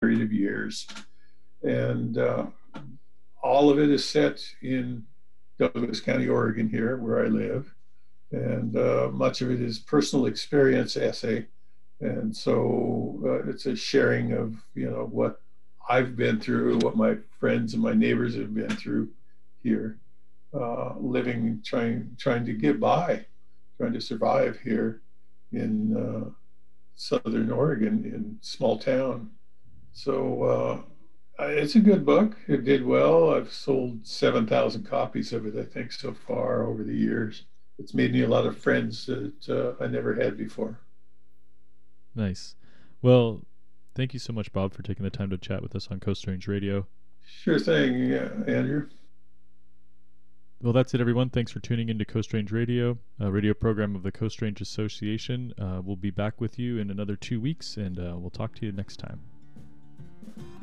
period of years. And uh, all of it is set in Douglas County, Oregon, here where I live. And uh, much of it is personal experience essay. And so uh, it's a sharing of, you know, what I've been through, what my friends and my neighbors have been through here, uh, living, trying, trying to get by, trying to survive here in uh, Southern Oregon in small town. So uh, it's a good book. It did well. I've sold 7,000 copies of it, I think, so far over the years. It's made me a lot of friends that uh, I never had before. Nice. Well, thank you so much, Bob, for taking the time to chat with us on Coast Range Radio. Sure thing, yeah, Andrew. Well, that's it, everyone. Thanks for tuning into Coast Range Radio, a radio program of the Coast Range Association. Uh, we'll be back with you in another two weeks, and uh, we'll talk to you next time thank you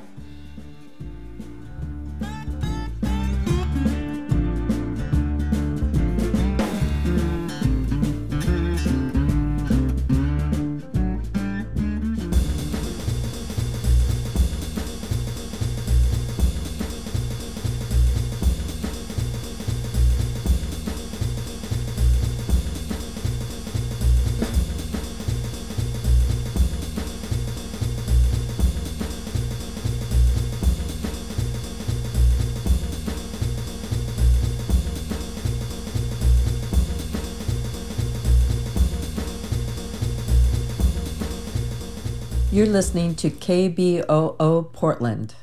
You're listening to KBOO Portland.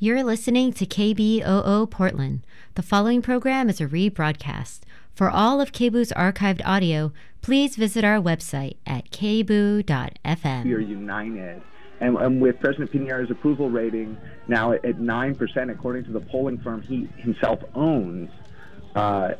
You're listening to KBOO Portland. The following program is a rebroadcast. For all of KBOO's archived audio, please visit our website at kboo.fm. We are united. And, and, with President Piñera's approval rating now at, 9%, according to the polling firm he himself owns, uh,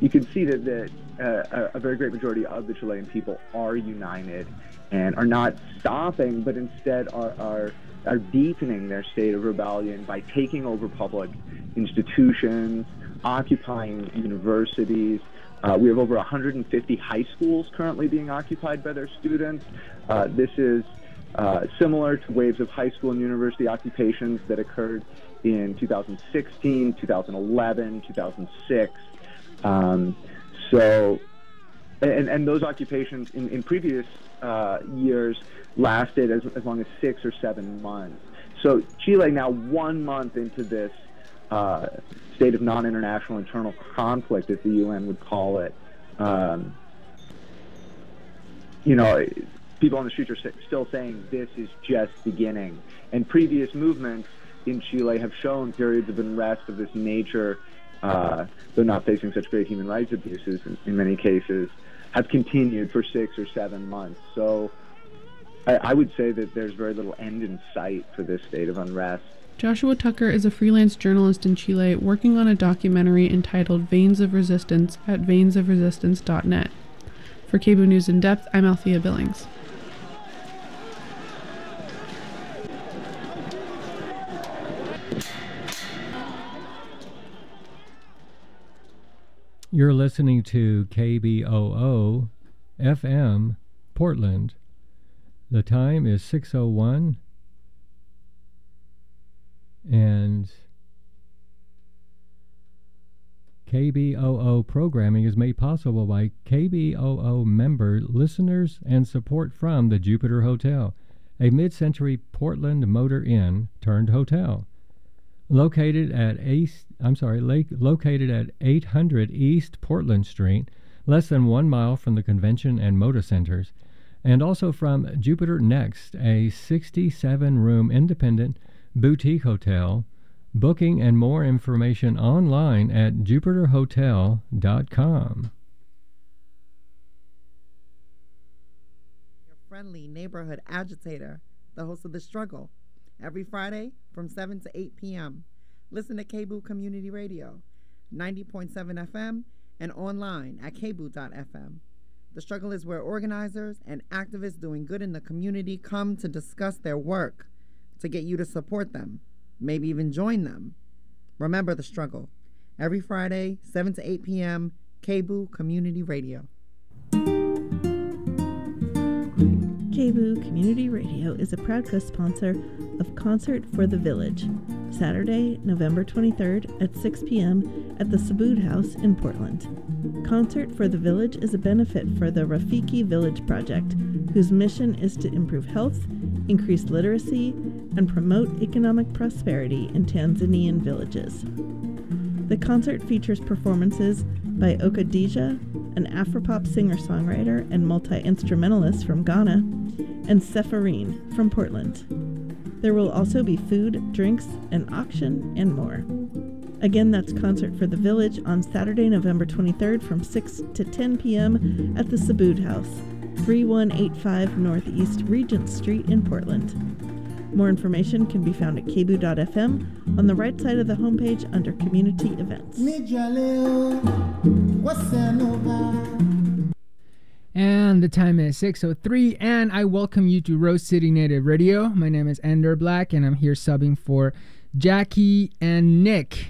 you can see that, that a very great majority of the Chilean people are united and are not stopping, but instead are, are, are deepening their state of rebellion by taking over public institutions, occupying universities. Uh, we have over 150 high schools currently being occupied by their students. Uh, this is uh, similar to waves of high school and university occupations that occurred in 2016, 2011, 2006. Um, so, and, and those occupations in, in previous uh, years lasted as, as long as six or seven months. So Chile now one month into this uh, state of non-international internal conflict, as the UN would call it. Um, you know, people on the streets are still saying this is just beginning. And previous movements in Chile have shown periods of unrest of this nature uh, though not facing such great human rights abuses in, in, many cases, have continued for six or seven months. So I, I would say that there's very little end in sight for this state of unrest. Joshua Tucker is a freelance journalist in Chile working on a documentary entitled Veins of Resistance at veinsofresistance.net. For Cable News in Depth, I'm Althea Billings. You're listening to KBOO FM Portland. The time is 6:01 and KBOO programming is made possible by KBOO member listeners and support from the Jupiter Hotel, a mid-century Portland motor inn turned hotel located at East, I'm sorry, lake, located at 800 East Portland Street, less than one mile from the convention and motor centers, and also from Jupiter Next, a 67 room independent boutique hotel. Booking and more information online at jupiterhotel.com. Your friendly neighborhood agitator, the host of The Struggle every Friday from 7 to 8 p.m. Listen to KBOO Community Radio, 90.7 FM, and online at kboo.fm. The struggle is where organizers and activists doing good in the community come to discuss their work, to get you to support them, maybe even join them. Remember the struggle. Every Friday, 7 to 8 p.m., KBOO Community Radio. KBOO Community Radio is a proud co sponsor of Concert for the Village, Saturday, November 23rd at 6 p.m. at the Sabood House in Portland. Concert for the Village is a benefit for the Rafiki Village Project, whose mission is to improve health, increase literacy, and promote economic prosperity in Tanzanian villages. The concert features performances by Okadija, an Afropop singer songwriter and multi instrumentalist from Ghana, and Sepharine from Portland. There will also be food, drinks, an auction, and more. Again, that's Concert for the Village on Saturday, November 23rd from 6 to 10 p.m. at the Sabood House, 3185 Northeast Regent Street in Portland. More information can be found at kboo.fm on the right side of the homepage under Community Events. And the time is 6.03, and I welcome you to Rose City Native Radio. My name is Ender Black, and I'm here subbing for Jackie and Nick.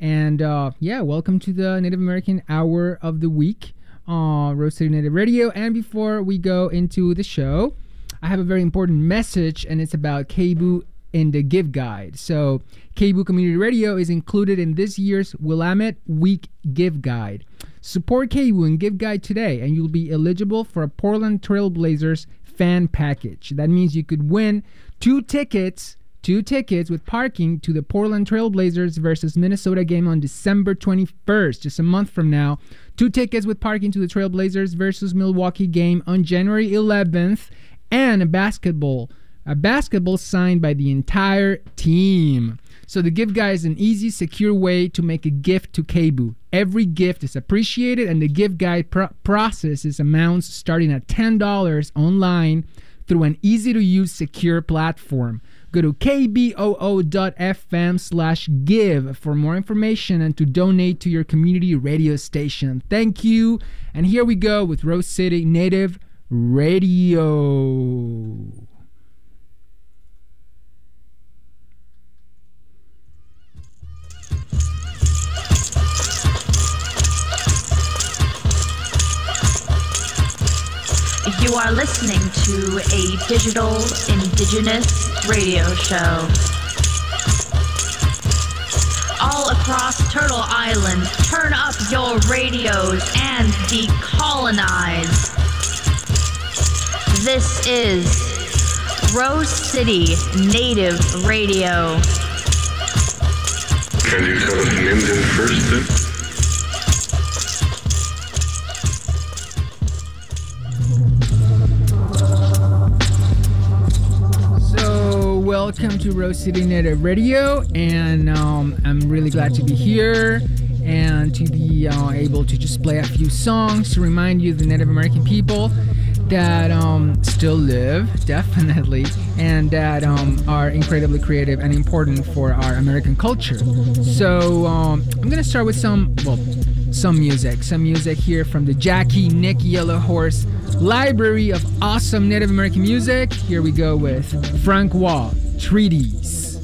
And uh, yeah, welcome to the Native American Hour of the Week on Rose City Native Radio. And before we go into the show, I have a very important message, and it's about KBOO in the Give Guide. So, KBOO Community Radio is included in this year's Willamette Week Give Guide. Support KBOO and Give Guide today, and you'll be eligible for a Portland Trailblazers fan package. That means you could win two tickets, two tickets with parking to the Portland Trailblazers versus Minnesota game on December 21st, just a month from now. Two tickets with parking to the Trailblazers versus Milwaukee game on January 11th, and a basketball, a basketball signed by the entire team. So the gift guide is an easy, secure way to make a gift to KBOO. Every gift is appreciated, and the gift guide pro- processes amounts starting at $10 online through an easy-to-use, secure platform. Go to kboo.fm slash give for more information and to donate to your community radio station. Thank you. And here we go with Rose City Native Radio. You are listening to a digital indigenous radio show. All across Turtle Island, turn up your radios and decolonize. This is Rose City Native Radio. Can you tell Indian first then? Welcome to Rose City Native Radio, and um, I'm really glad to be here and to be uh, able to just play a few songs to remind you, the Native American people, that um, still live, definitely, and that um, are incredibly creative and important for our American culture. So, um, I'm gonna start with some, well, some music, some music here from the Jackie Nick Yellow Horse Library of Awesome Native American Music. Here we go with Frank Waln, Treaties.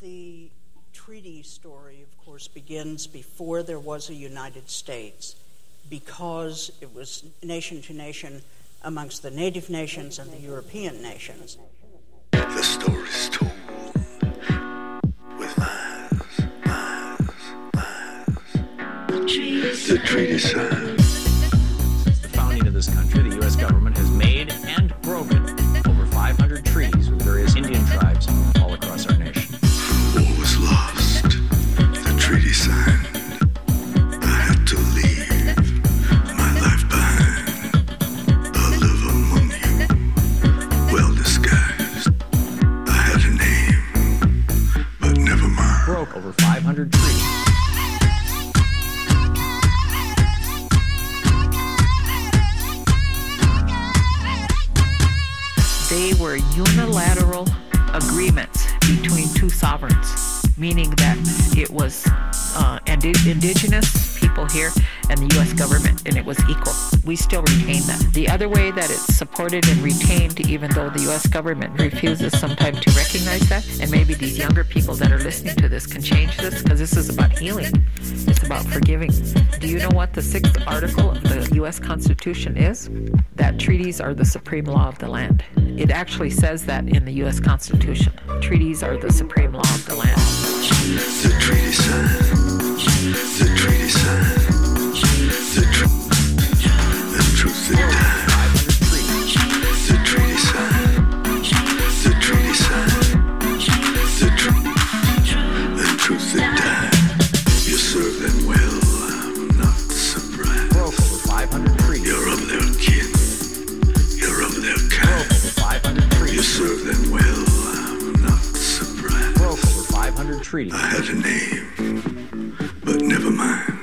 The treaty story, of course, begins before there was a United States because it was nation to nation amongst the native nations and the European nations. The story is told with lies, lies, lies. The treaty signed. Of this country, the U.S. government has made and broken over 500 treaties with various Indian tribes all across our nation. War was lost. The treaty signed. I have to leave my life behind well this guy had to They were unilateral agreements between two sovereigns, meaning that it was uh, indi- indigenous people here and the U.S. government, and it was equal. We still retain that. The other way that it's supported and retained, even though the U.S. government refuses sometimes to recognize that, and maybe these younger people that are listening to this can change this, because this is about healing. It's about forgiving. Do you know what the sixth article of the U.S. Constitution is? That treaties are the supreme law of the land. It actually says that in the U.S. Constitution. Treaties are the supreme law of the land. The treaty signed. The treaty signed. 500 treaties. I had a name, but never mind.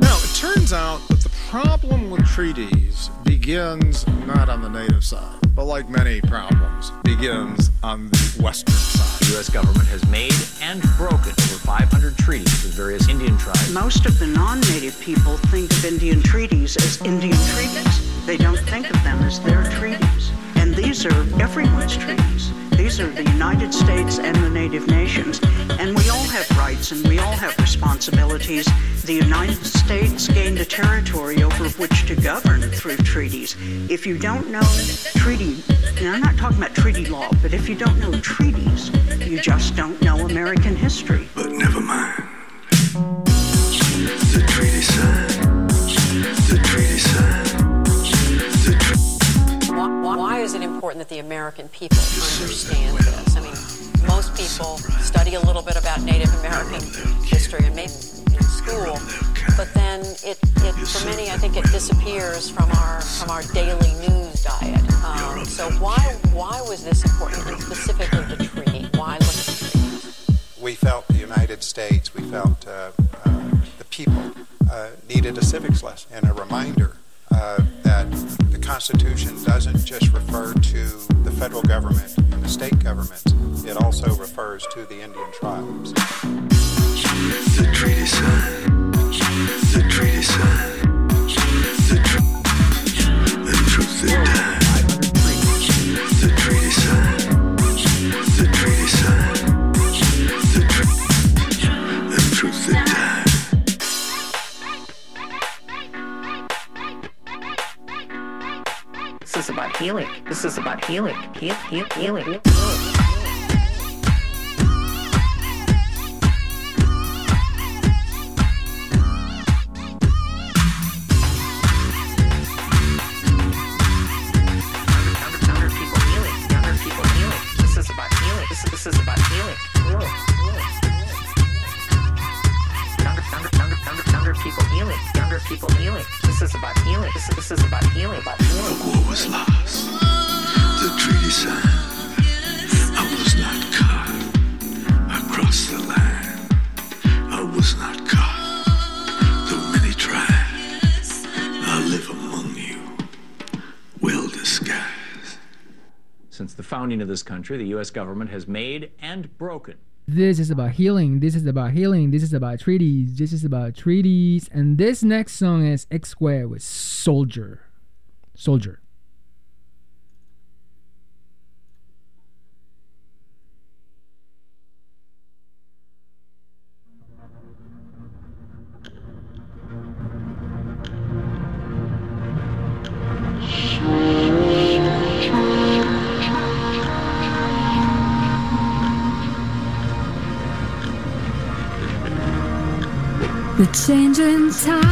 Now, it turns out that the problem with treaties begins not on the native side, but like many problems, begins on the western side. U.S. government has made and broken over 500 treaties with various Indian tribes. Most of the non-native people think of Indian treaties as Indian treaties. They don't think of them as their treaties. And these are everyone's treaties. These are the United States and the native nations. And we all have rights and we all have responsibilities. The United States gained a territory over which to govern through treaties. If you don't know treaty, and I'm not talking about treaty law, but if you don't know treaties, you just don't know American history. But never mind. The treaty signed. The treaty signed. The tr- Why, why is it important that the American people understand this? I mean, most people study a little bit about Native American history and maybe in school, but then it, it for many, I think it disappears from our from our daily news diet. Um, so why why was this important, and specifically the we felt the United States, we felt uh, uh, the people uh, needed a civics lesson and a reminder uh, that the Constitution doesn't just refer to the federal government and the state governments, it also refers to the Indian tribes. The treaty signed. The treaty signed. The, tr- the truth that died. Healing. This is about healing. Heal, heal, healing. Of this country, the U.S. government has made and broken This is about healing. This is about healing. This is about treaties. This is about treaties. And this next song is X Square with Soldier. Soldier. Changing times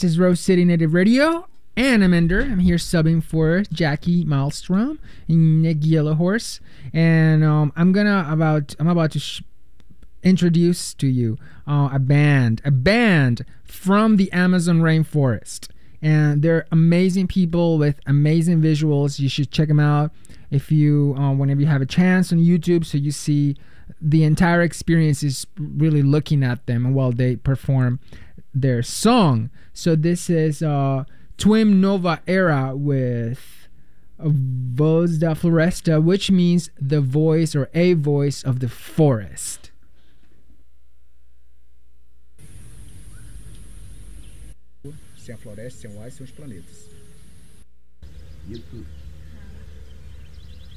this is Rose City Native Radio. And I'm Ender. I'm here subbing for Jackie Malmstrom and Nick Yellowhorse. And um, I'm gonna about I'm about to sh- introduce to you uh, a band, a band from the Amazon rainforest. And they're amazing people with amazing visuals. You should check them out if you, uh, whenever you have a chance on YouTube, so you see the entire experience is really looking at them while they perform their song. So this is uh, Tuim Nova Era with Voz da Floresta, which means the voice or a voice of the forest. sem a floresta, sem o ar, sem os planetas. E tudo.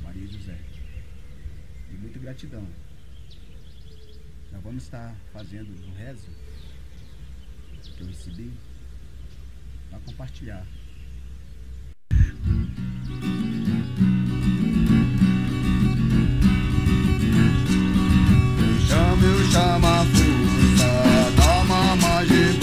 Maria José. E muita gratidão. Nós vamos estar fazendo o rezo que eu recebi para compartilhar. Chame o chama a força da mamãe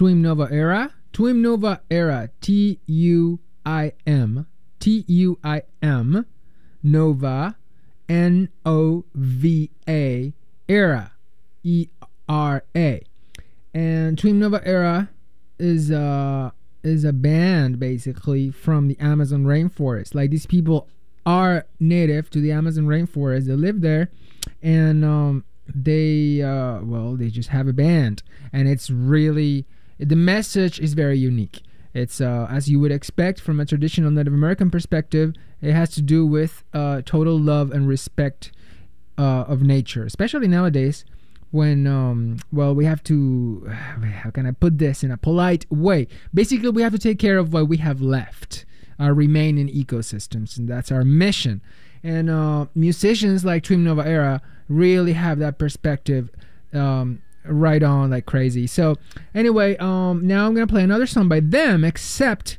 Tuim Nova Era. Tuim Nova Era. T U I M. T U I M. Nova. N O V A. Era. E R A. And Tuim Nova Era is uh is a band basically from the Amazon rainforest. Like these people are native to the Amazon rainforest. They live there, and um, they uh, well they just have a band, and it's really the message is very unique. It's uh, as you would expect from a traditional Native American perspective. It has to do with uh, total love and respect uh, of nature, especially nowadays when um well we have to how can i put this in a polite way basically we have to take care of what we have left uh, remain in ecosystems and that's our mission and uh, musicians like Tuim Nova Era really have that perspective um, right on like crazy. So anyway um now i'm gonna play another song by them except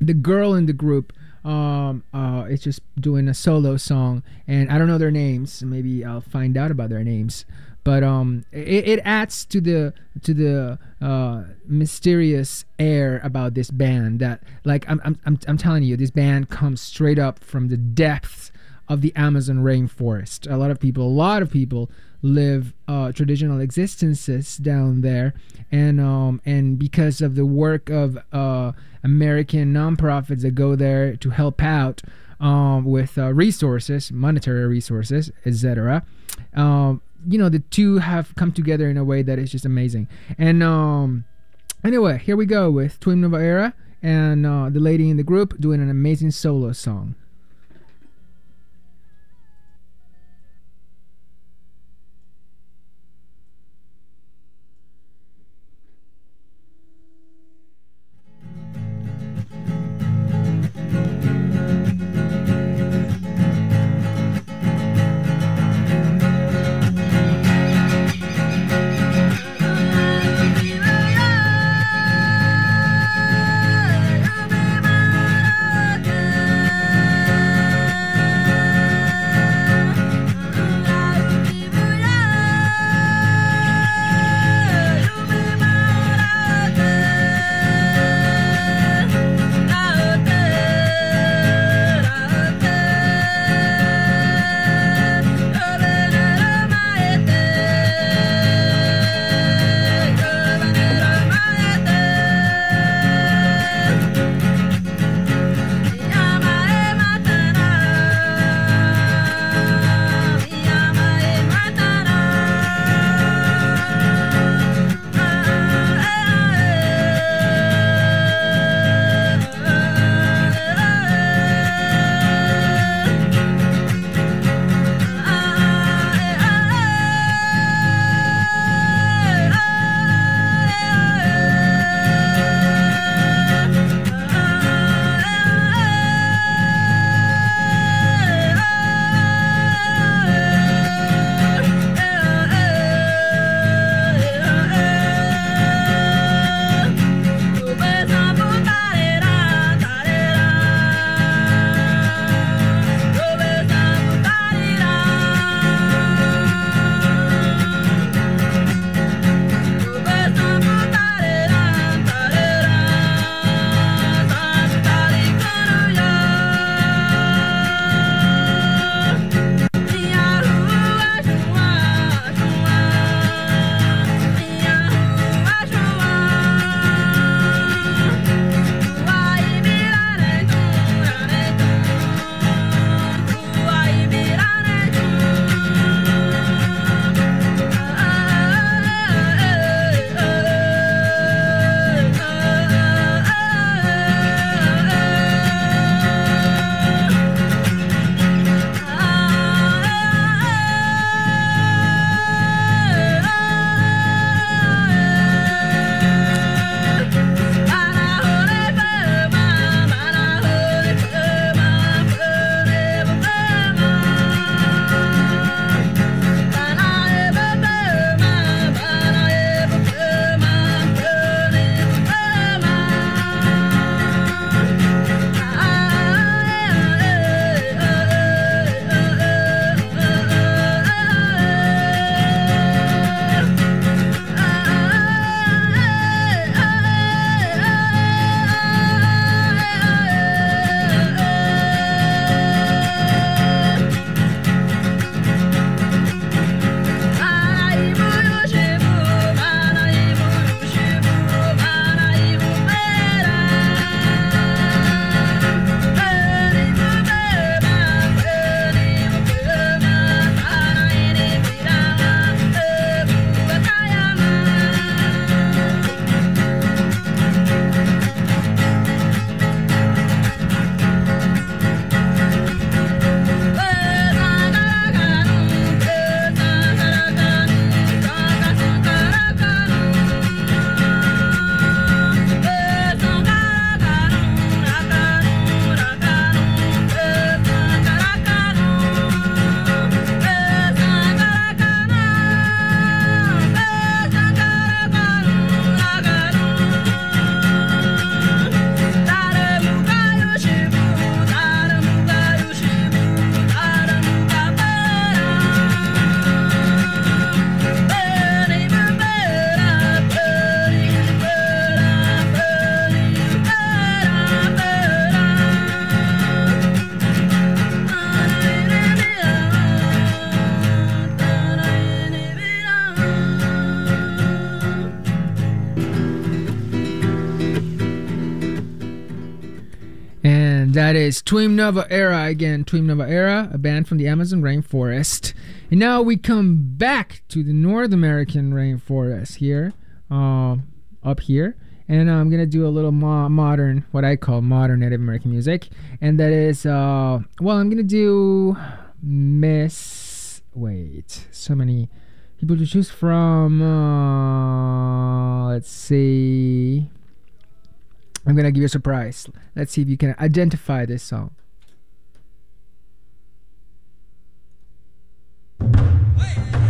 the girl in the group um uh it's just doing a solo song and i don't know their names. Maybe i'll find out about their names. But um it, it adds to the to the uh mysterious air about this band that like I'm, I'm i'm i'm telling you this band comes straight up from the depths of the amazon rainforest. A lot of people a lot of people live uh, traditional existences down there. And um and because of the work of uh american nonprofits that go there to help out um with uh, resources monetary resources etc um you know the two have come together in a way that is just amazing. And um anyway here we go with Tuim Nova Era and uh, the lady in the group doing an amazing solo song Is Tuim Nova Era again. Tuim Nova Era, a band from the Amazon rainforest. And now we come back to the North American rainforest here, uh, up here. And I'm gonna do a little mo- modern, what I call modern Native American music, and that is, uh, well, I'm gonna do Miss. Wait, so many people to choose from. Uh, let's see. I'm gonna give you a surprise. Let's see if you can identify this song. Hey,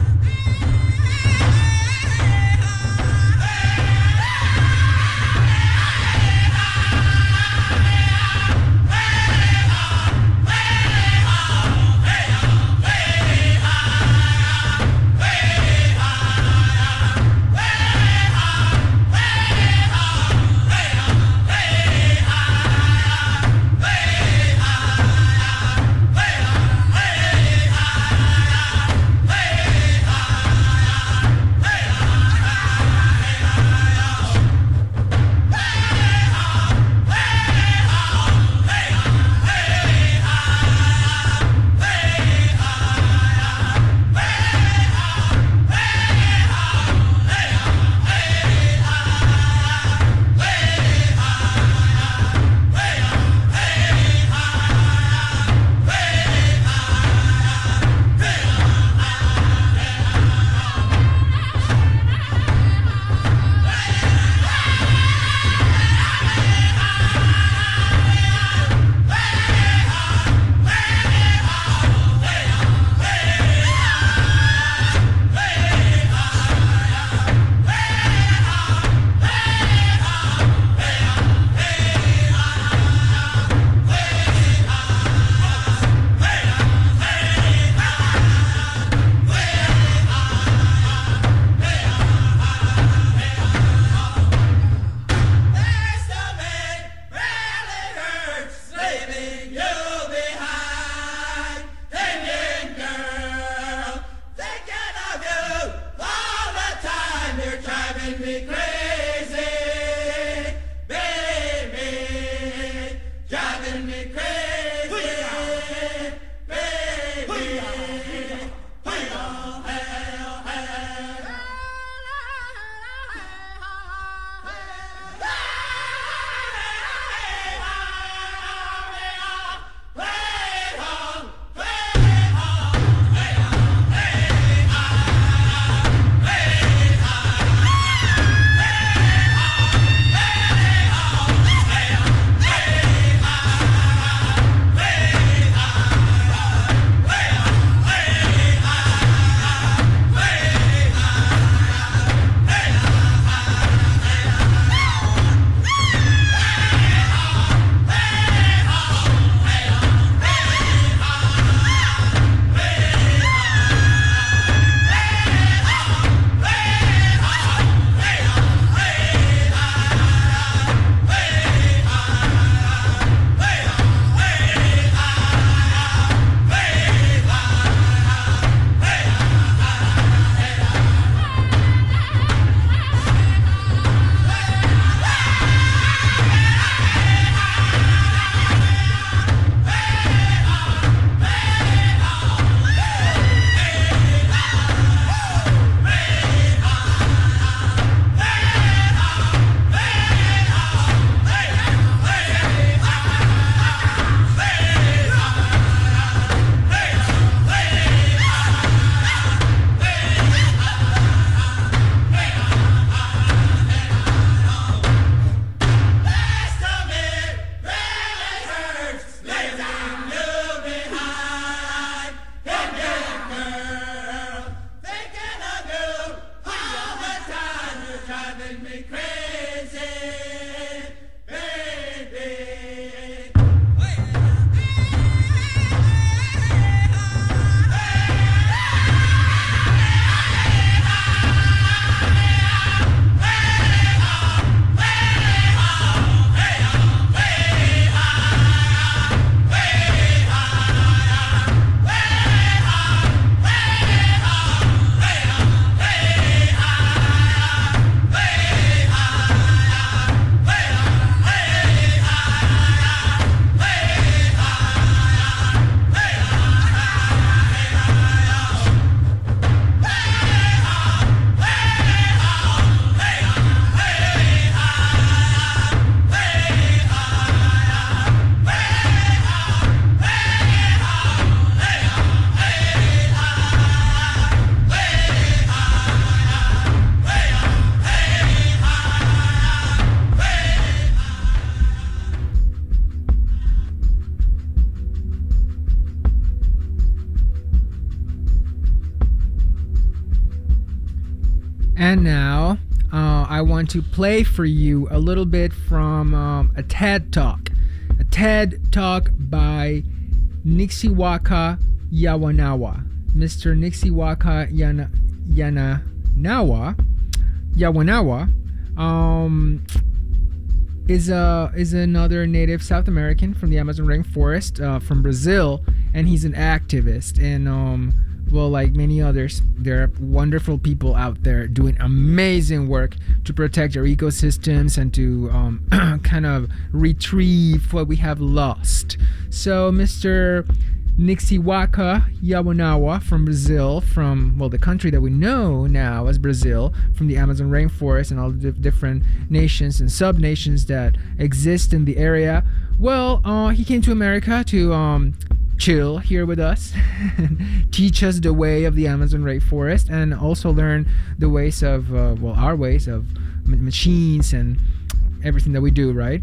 to play for you a little bit from um, a TED Talk. A TED Talk by Nixiwaka Yawanawa. Mr. Nixiwaka Yana, Yananawa. Yawanawa. Um, is a is another native South American from the Amazon rainforest uh, from Brazil, and he's an activist. And um, well, like many others, there are wonderful people out there doing amazing work to protect our ecosystems and to um, kind of retrieve what we have lost. So, Mr. Nixiwaka Yawanawa from Brazil, from well, the country that we know now as Brazil, from the Amazon rainforest and all the different nations and sub nations that exist in the area. Well, uh, he came to America to um, chill here with us, teach us the way of the Amazon rainforest, and also learn the ways of uh, well, our ways of machines and everything that we do, right?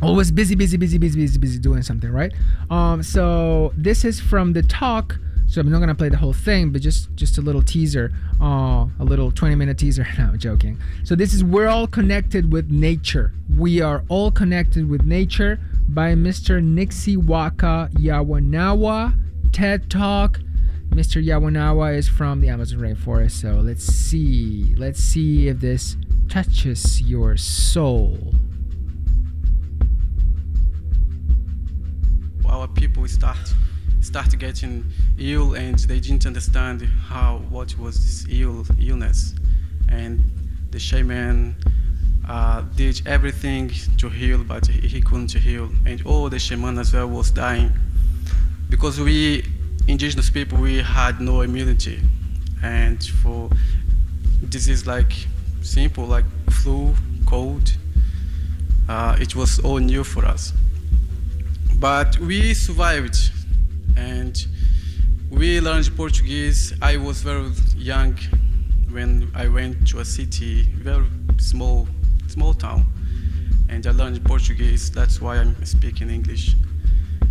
always busy busy busy busy busy busy doing something right? Um so this is from the talk so i'm not gonna play the whole thing but just just a little teaser uh a little 20 minute teaser. No I'm joking. So this is we're all connected with nature. We are all connected with nature by mr nixiwaka yawanawa ted talk. Mr yawanawa is from the amazon rainforest so let's see. Let's see if this touches your soul. Our people start start getting ill and they didn't understand how what was this ill illness. And the shaman uh, did everything to heal but he, couldn't heal. And all the shaman as well was dying. Because we indigenous people we had no immunity. And for disease like simple like flu cold uh, it was all new for us. But we survived. And we learned Portuguese. I was very young when I went to a city, very small, small town, and I learned Portuguese. That's why I'm speaking English.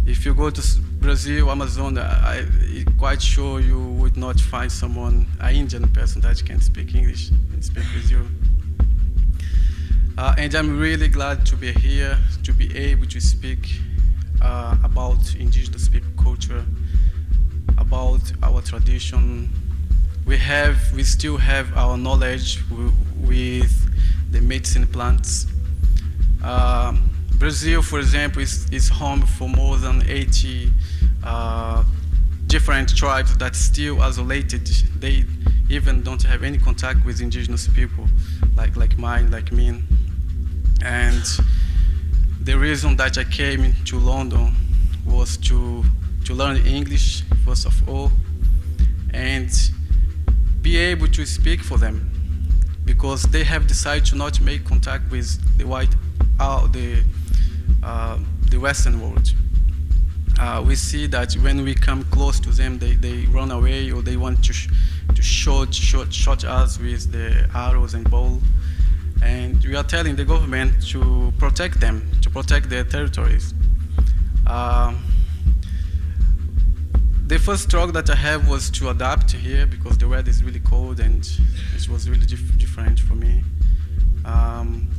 If you go to Brazil, Amazon, I, quite sure you would not find someone, an Indian person that can speak English and speak with you. Uh, and I'm really glad to be here, to be able to speak uh, about indigenous people culture, about our tradition. We have, we still have our knowledge with the medicine plants. Uh, Brazil, for example, is, is home for more than 80 uh, different tribes that still isolated. They even don't have any contact with indigenous people, like like mine, like me. And the reason that I came to London was to to learn English first of all, and be able to speak for them, because they have decided to not make contact with the white, uh, the uh, the Western world. Uh, we see that when we come close to them, they, they run away or they want to sh- to shoot, shoot, shoot us with the arrows and bow. And we are telling the government to protect them, to protect their territories. Um, the first struggle that I have was to adapt here because the weather is really cold and it was really dif- different for me. Um,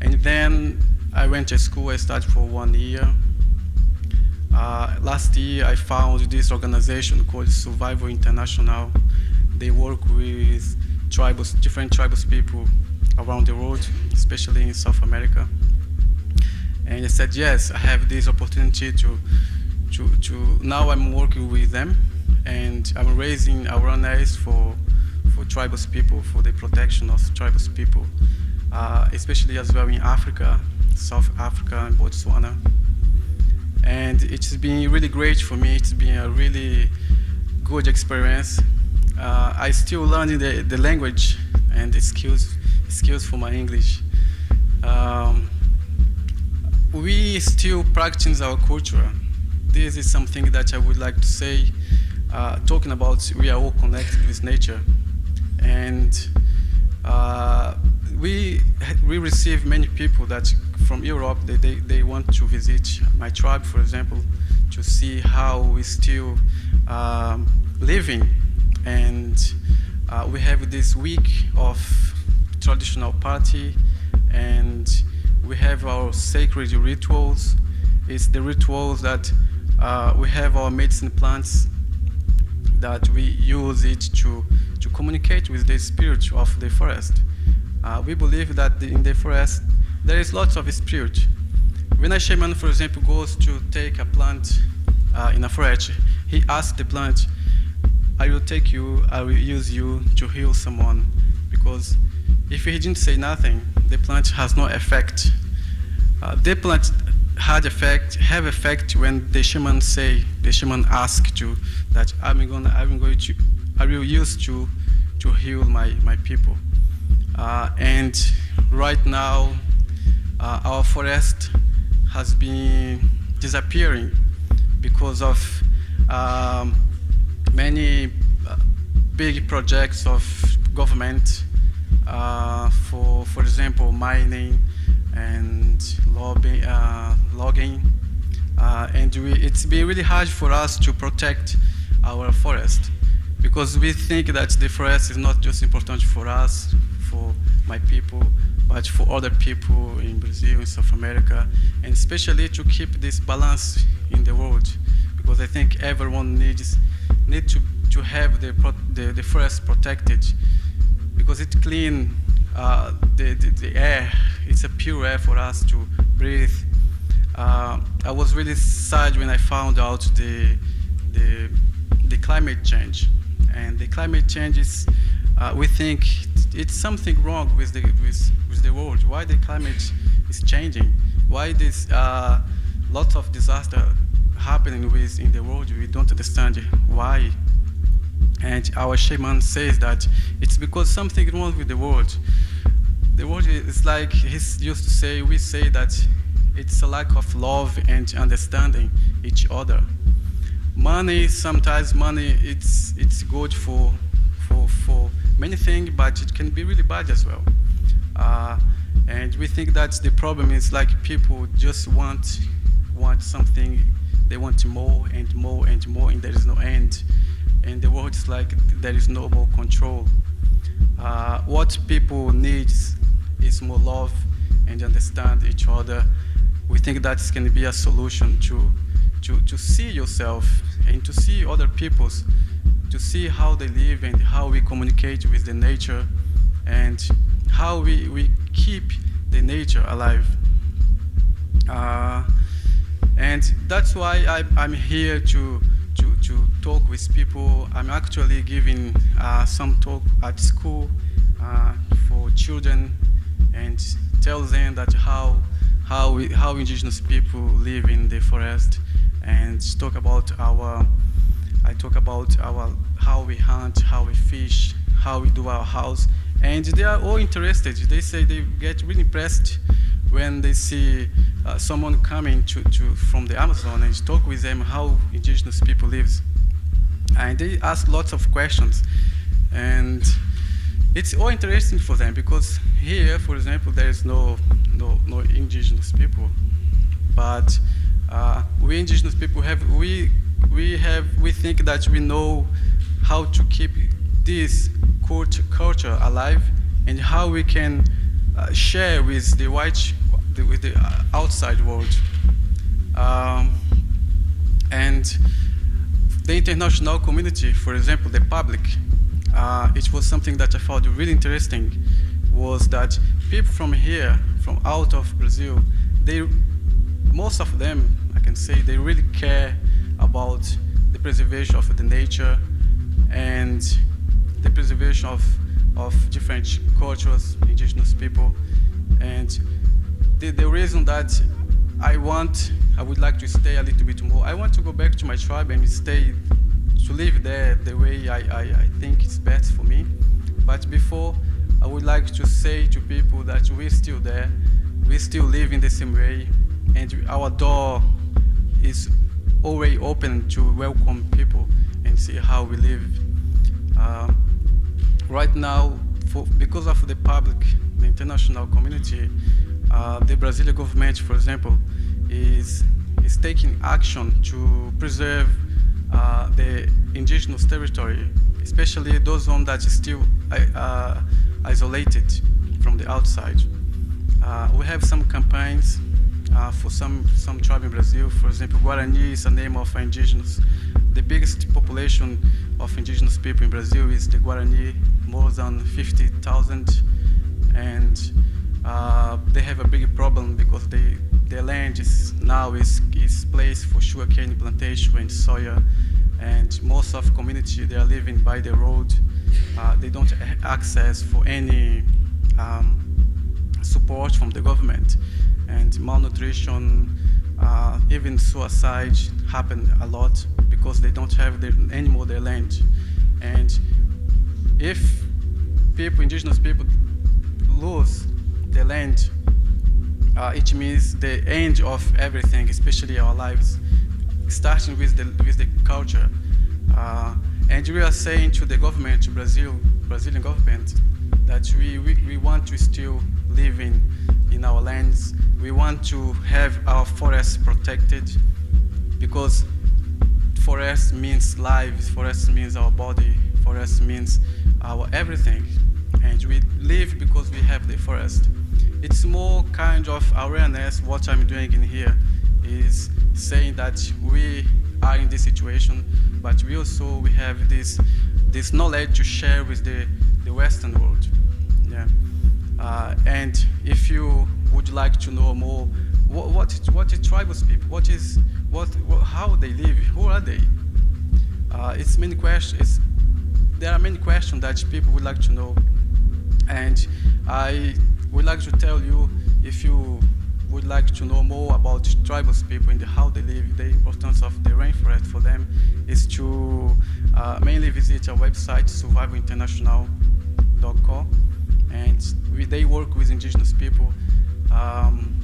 and then I went to school, I studied for one year. Uh, last year I found this organization called Survival International. They work with tribes, different tribes people around the world, especially in South America. And I said, yes, I have this opportunity to, to, to now I'm working with them and I'm raising awareness for, for tribal people, for the protection of tribal people, uh, especially as well in Africa, South Africa and Botswana. And it's been really great for me. It's been a really good experience. Uh, I still learning the, the language and the skills skills for my English. Um, we still practice our culture. This is something that I would like to say. Uh, talking about we are all connected with nature, and uh, we we receive many people that from Europe they, they, they want to visit my tribe, for example, to see how we still um, living and uh, we have this week of traditional party, and we have our sacred rituals. It's the rituals that uh, we have our medicine plants that we use it to, to communicate with the spirit of the forest. Uh, we believe that the, in the forest there is lots of spirit. When a shaman, for example, goes to take a plant uh, in a forest, he asks the plant, I will take you, I will use you to heal someone. Because if he didn't say nothing, the plant has no effect. Uh, the plant had effect, have effect when the shaman say, the shaman ask you that I'm gonna, I'm going to, I will use you to heal my, my people. Uh, and right now, uh, our forest has been disappearing because of um, many uh, big projects of government uh, for, for example, mining and lobby, uh, logging. Uh, and we, it's been really hard for us to protect our forest because we think that the forest is not just important for us, for my people, but for other people in Brazil, in South America, and especially to keep this balance in the world, because I think everyone needs need to, to have the, the, the forest protected, because it clean uh, the, the, the air. It's a pure air for us to breathe. Uh, I was really sad when I found out the, the, the climate change, and the climate change is uh, we think it's something wrong with the with, with the world. Why the climate is changing? Why this uh, lots of disaster happening with in the world? We don't understand why. And our shaman says that it's because something wrong with the world. The world is like he used to say. We say that it's a lack of love and understanding each other. Money sometimes money it's it's good for for for many things, but it can be really bad as well. Uh, and we think that the problem is like people just want want something, they want more and more and more, and there is no end. And the world is like there is no more control. Uh, what people need is more love and understand each other. We think that can be a solution to to, to see yourself and to see other people's to see how they live and how we communicate with the nature and how we, we keep the nature alive. Uh, and that's why I, I'm here to, to, to talk with people. I'm actually giving uh, some talk at school uh, for children and tell them that how, how, how indigenous people live in the forest and talk about our I talk about our how we hunt, how we fish, how we do our house, and they are all interested. They say they get really impressed when they see uh, someone coming to, to from the Amazon and talk with them how indigenous people lives, and they ask lots of questions, and it's all interesting for them because here, for example, there is no no no indigenous people, but uh, we indigenous people have we we have we think that we know how to keep this cult- culture alive and how we can uh, share with the white the, with the outside world. Um, and the international community for example the public uh, it was something that i found really interesting was that people from here from out of brazil they most of them i can say they really care about the preservation of the nature and the preservation of, of different cultures, indigenous people. And the, the reason that I want, I would like to stay a little bit more, I want to go back to my tribe and stay, to live there the way I, I, I think it's best for me. But before, I would like to say to people that we're still there, we still live in the same way, and our door is always open to welcome people and see how we live. Uh, right now, for, because of the public, the international community, uh, the Brazilian government, for example, is is taking action to preserve uh, the indigenous territory especially those ones that are still uh, isolated from the outside. Uh, we have some campaigns uh, for some some tribe in Brazil. For example, Guarani is a name of indigenous. The biggest population of indigenous people in Brazil is the Guarani, more than 50,000, and uh, they have a big problem because they, their land is now is, is placed for sugarcane plantation and soya, and most of community they are living by the road. Uh, they don't access for any um, support from the government, and malnutrition, uh, even suicide happen a lot because they don't have their, anymore their land. And if people, indigenous people, lose the land, uh, it means the end of everything, especially our lives, starting with the with the culture. Uh, and we are saying to the government, to Brazil, Brazilian government, that we, we, we want to still live in, in our lands. We want to have our forests protected because forest means lives, forest means our body, forest means our everything. And we live because we have the forest. It's more kind of awareness. What I'm doing in here is saying that we are in this situation, but we also we have this this knowledge to share with the, the Western world. Yeah. Uh, and if you would like to know more, what what what is tribal people? What is what, what how they live? Who are they? Uh, it's many questions. There are many questions that people would like to know, and I would like to tell you if you would like to know more about tribal people and how they live, the importance of the rainforest for them is to uh, mainly visit our website, survivalinternational.com, and we, they work with indigenous people. Um,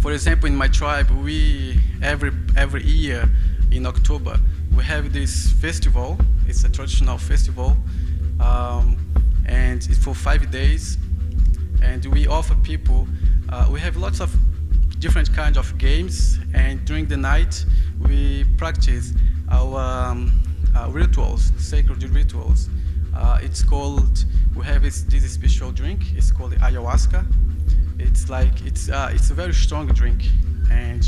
for example, in my tribe, we every every year in October we have this festival. It's a traditional festival, um, and it's for five days. And we offer people. Uh, we have lots of different kinds of games, and during the night we practice our um, uh, rituals, sacred rituals. Uh, it's called. We have this, this special drink. It's called ayahuasca. It's like it's uh, it's a very strong drink, and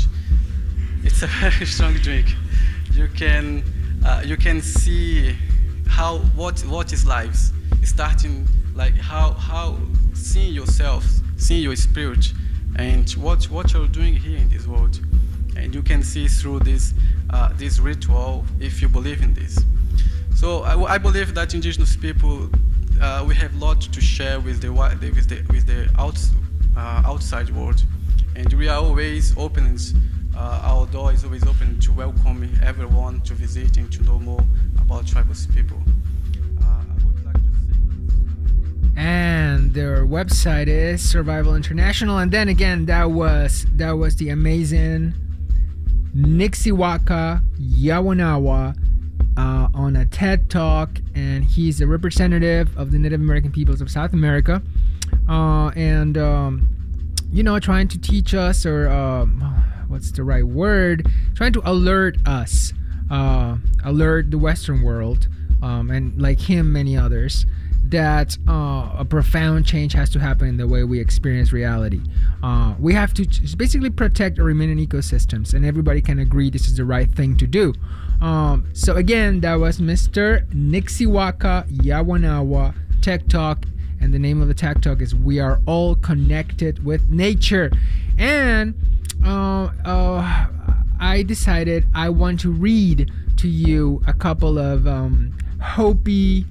it's a very strong drink. You can uh, you can see how what what is life starting like how how seeing yourself, seeing your spirit, and what what you're doing here in this world, and you can see through this uh, this ritual if you believe in this. So I, I believe that indigenous people uh, we have a lot to share with the with the with the outs, uh, outside world, and we are always open. Uh, our door is always open to welcome everyone to visit and to know more about tribal people. And their website is Survival International. And then again, that was that was the amazing Nixiwaka Yawanawa uh, on a TED Talk, and he's a representative of the Native American peoples of South America, uh, and um, you know, trying to teach us or um, what's the right word? Trying to alert us, uh, alert the Western world, um, and like him, many others that uh, a profound change has to happen in the way we experience reality. Uh, we have to basically protect our remaining ecosystems, and everybody can agree this is the right thing to do. Um, so again, that was Mr. Nixiwaka Yawanawa Tech Talk, and the name of the Tech Talk is "We Are All Connected with Nature." And uh, uh, I decided I want to read to you a couple of um, Hopi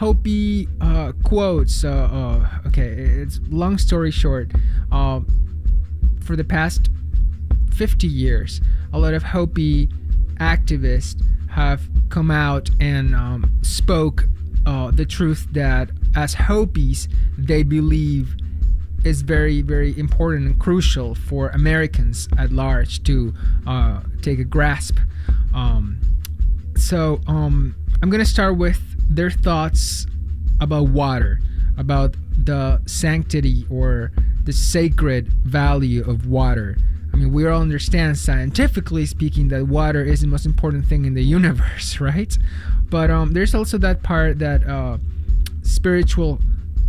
Hopi uh, quotes. Uh, uh, okay, it's long story short. Uh, for the past 50 years, a lot of Hopi activists have come out and um, spoke uh, the truth that as Hopis, they believe is very, very important and crucial for Americans at large to uh, take a grasp. Um, so um, I'm gonna start with their thoughts about water, about the sanctity or the sacred value of water. I mean, we all understand scientifically speaking that water is the most important thing in the universe, right? but um, there's also that part that uh, spiritual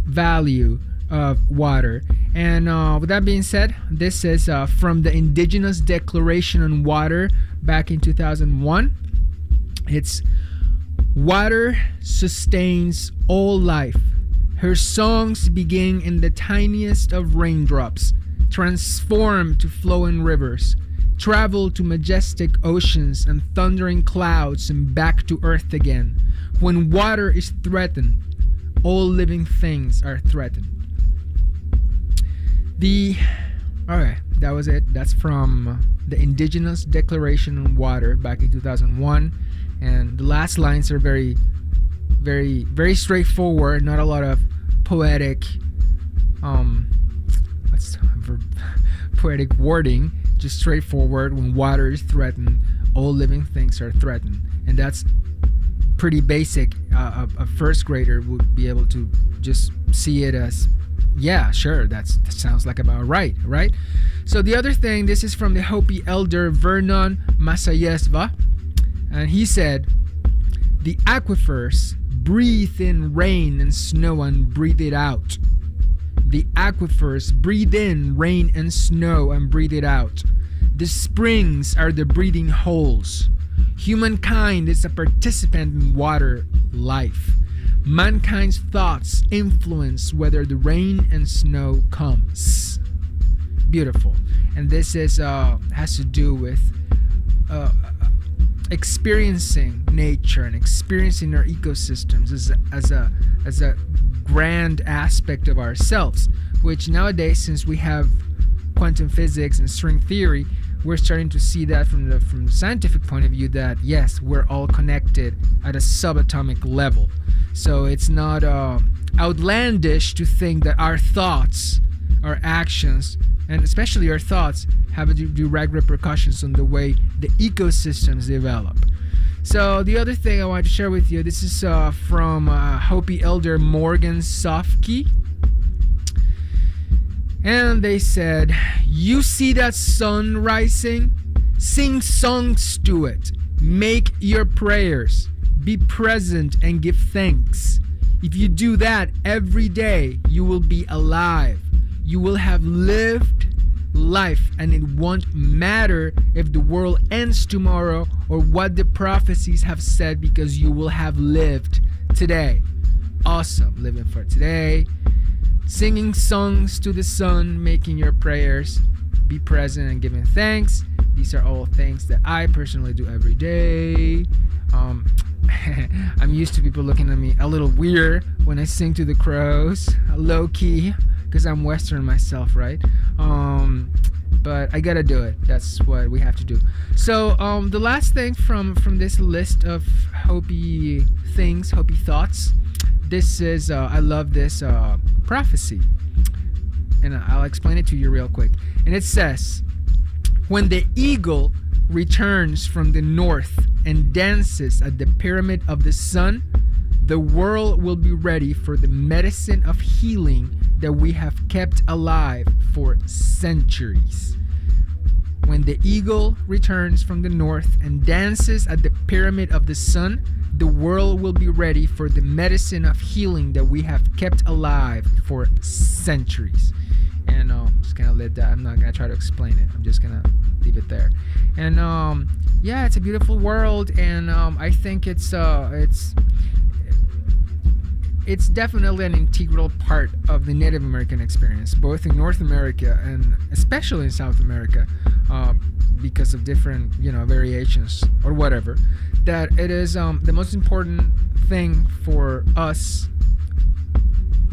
value of water. And uh, with that being said, this is uh, from the Indigenous Declaration on Water back in 2001. It's Water sustains all life. Her songs begin in the tiniest of raindrops, transform to flowing rivers, travel to majestic oceans and thundering clouds, and back to earth again. When water is threatened, all living things are threatened. The Alright, that was it. That's from the Indigenous Declaration on Water back in 2001, and the last lines are very, very, very straightforward. Not a lot of poetic, um, what's poetic wording. Just straightforward. When water is threatened, all living things are threatened, and that's pretty basic. Uh, a, a first grader would be able to just see it as yeah, sure, that sounds like about right, right? So the other thing, this is from the Hopi elder Vernon Masayesva, and he said, "The aquifers breathe in rain and snow and breathe it out. The aquifers breathe in rain and snow and breathe it out. The springs are the breathing holes. Humankind is a participant in water life." Mankind's thoughts influence whether the rain and snow comes. Beautiful, and this is uh, has to do with uh, experiencing nature and experiencing our ecosystems as a, as a as a grand aspect of ourselves. Which nowadays, since we have quantum physics and string theory, we're starting to see that from the from the scientific point of view that yes, we're all connected at a subatomic level. So it's not uh, outlandish to think that our thoughts, our actions, and especially our thoughts have direct repercussions on the way the ecosystems develop. So the other thing I want to share with you, this is uh, from uh, Hopi elder Morgan Sofke. And they said, You see that sun rising? Sing songs to it. Make your prayers. Be present and give thanks. If you do that every day, you will be alive. You will have lived life, and it won't matter if the world ends tomorrow or what the prophecies have said because you will have lived today. Awesome. Living for today singing songs to the sun, making your prayers, be present and giving thanks. These are all things that I personally do every day. Um, I'm used to people looking at me a little weird when I sing to the crows, low key, because I'm Western myself, right? Um, but I gotta do it. That's what we have to do. So um, the last thing from from this list of Hopi things, Hopi thoughts. This is uh, I love this uh, prophecy, and I'll explain it to you real quick. And it says, when the eagle returns from the north and dances at the pyramid of the sun, the world will be ready for the medicine of healing that we have kept alive for centuries. When the eagle returns from the north and dances at the pyramid of the sun, the world will be ready for the medicine of healing that we have kept alive for centuries. And um, I'm just gonna let that. I'm not gonna try to explain it. I'm just gonna leave it there. And um, yeah, it's a beautiful world, and um, I think it's uh, it's it's definitely an integral part of the Native American experience, both in North America and especially in South America, uh, because of different you know variations or whatever. That it is um, the most important thing for us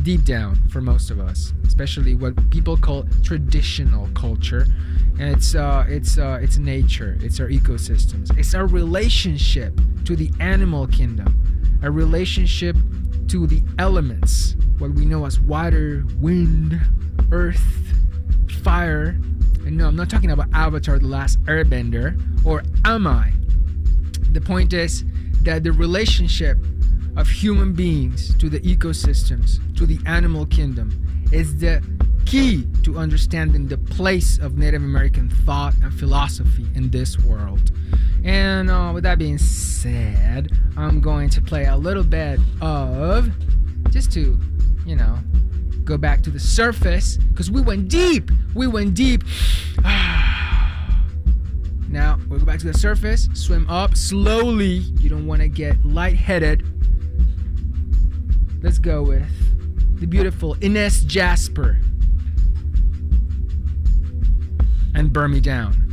deep down for most of us, especially what people call traditional culture. And it's uh, it's uh, it's nature, it's our ecosystems, it's our relationship to the animal kingdom, a relationship to the elements, what we know as water, wind, earth, fire. And no, I'm not talking about Avatar: The Last Airbender or Am I? The point is that the relationship of human beings to the ecosystems, to the animal kingdom, is the key to understanding the place of Native American thought and philosophy in this world. And uh, with that being said, I'm going to play a little bit of just to, you know, go back to the surface because we went deep. We went deep. now we'll go back to the surface, swim up slowly. You don't want to get lightheaded. Let's go with the beautiful Inez Jasper. and burn me down.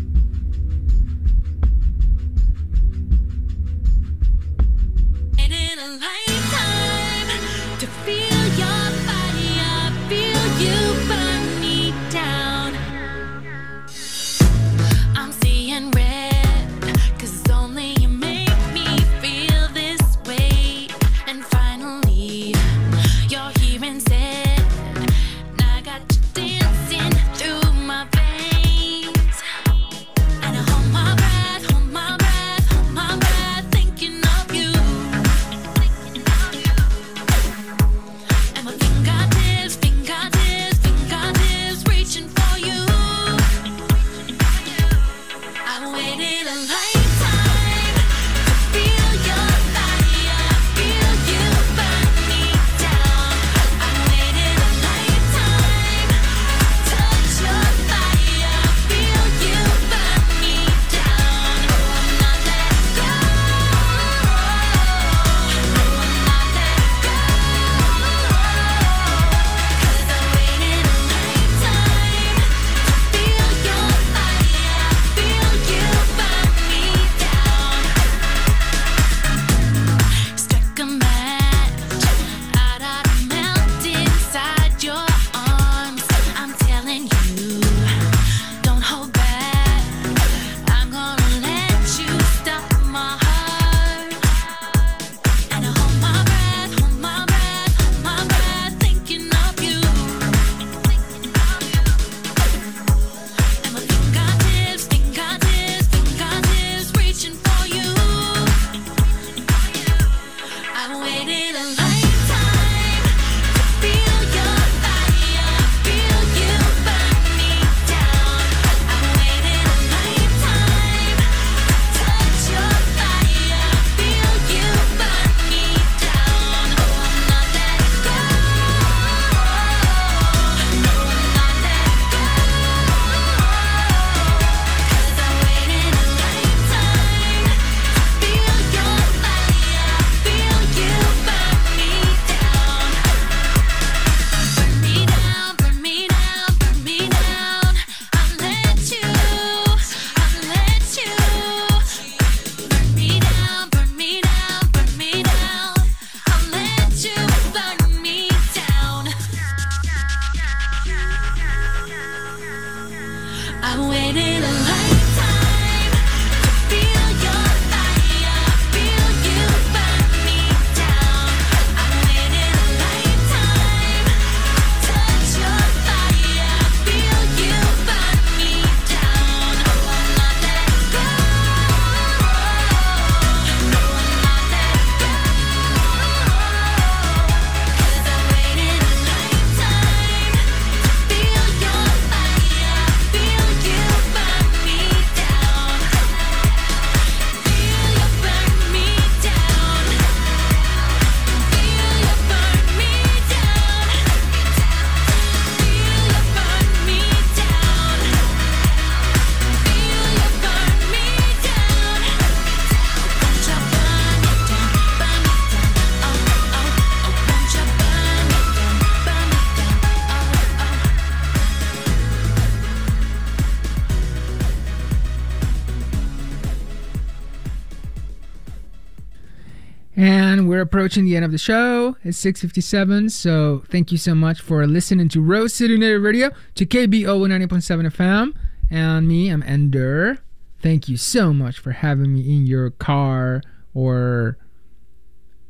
And we're approaching the end of the show. It's 6.57, so thank you so much for listening to Rose City Native Radio, to KBOO 90.7 FM, and me, I'm Ender. Thank you so much for having me in your car or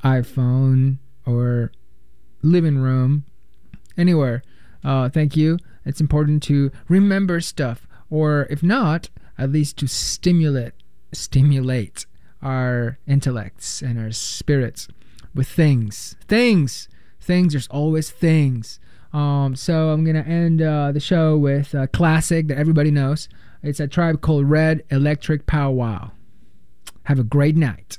iPhone or living room, anywhere. Uh, thank you. It's important to remember stuff, or if not, at least to stimulate, stimulate our intellects and our spirits with things. Things. Things. There's always things. Um, so I'm going to end uh, the show with a classic that everybody knows. It's a tribe called Red Electric Powwow. Have a great night.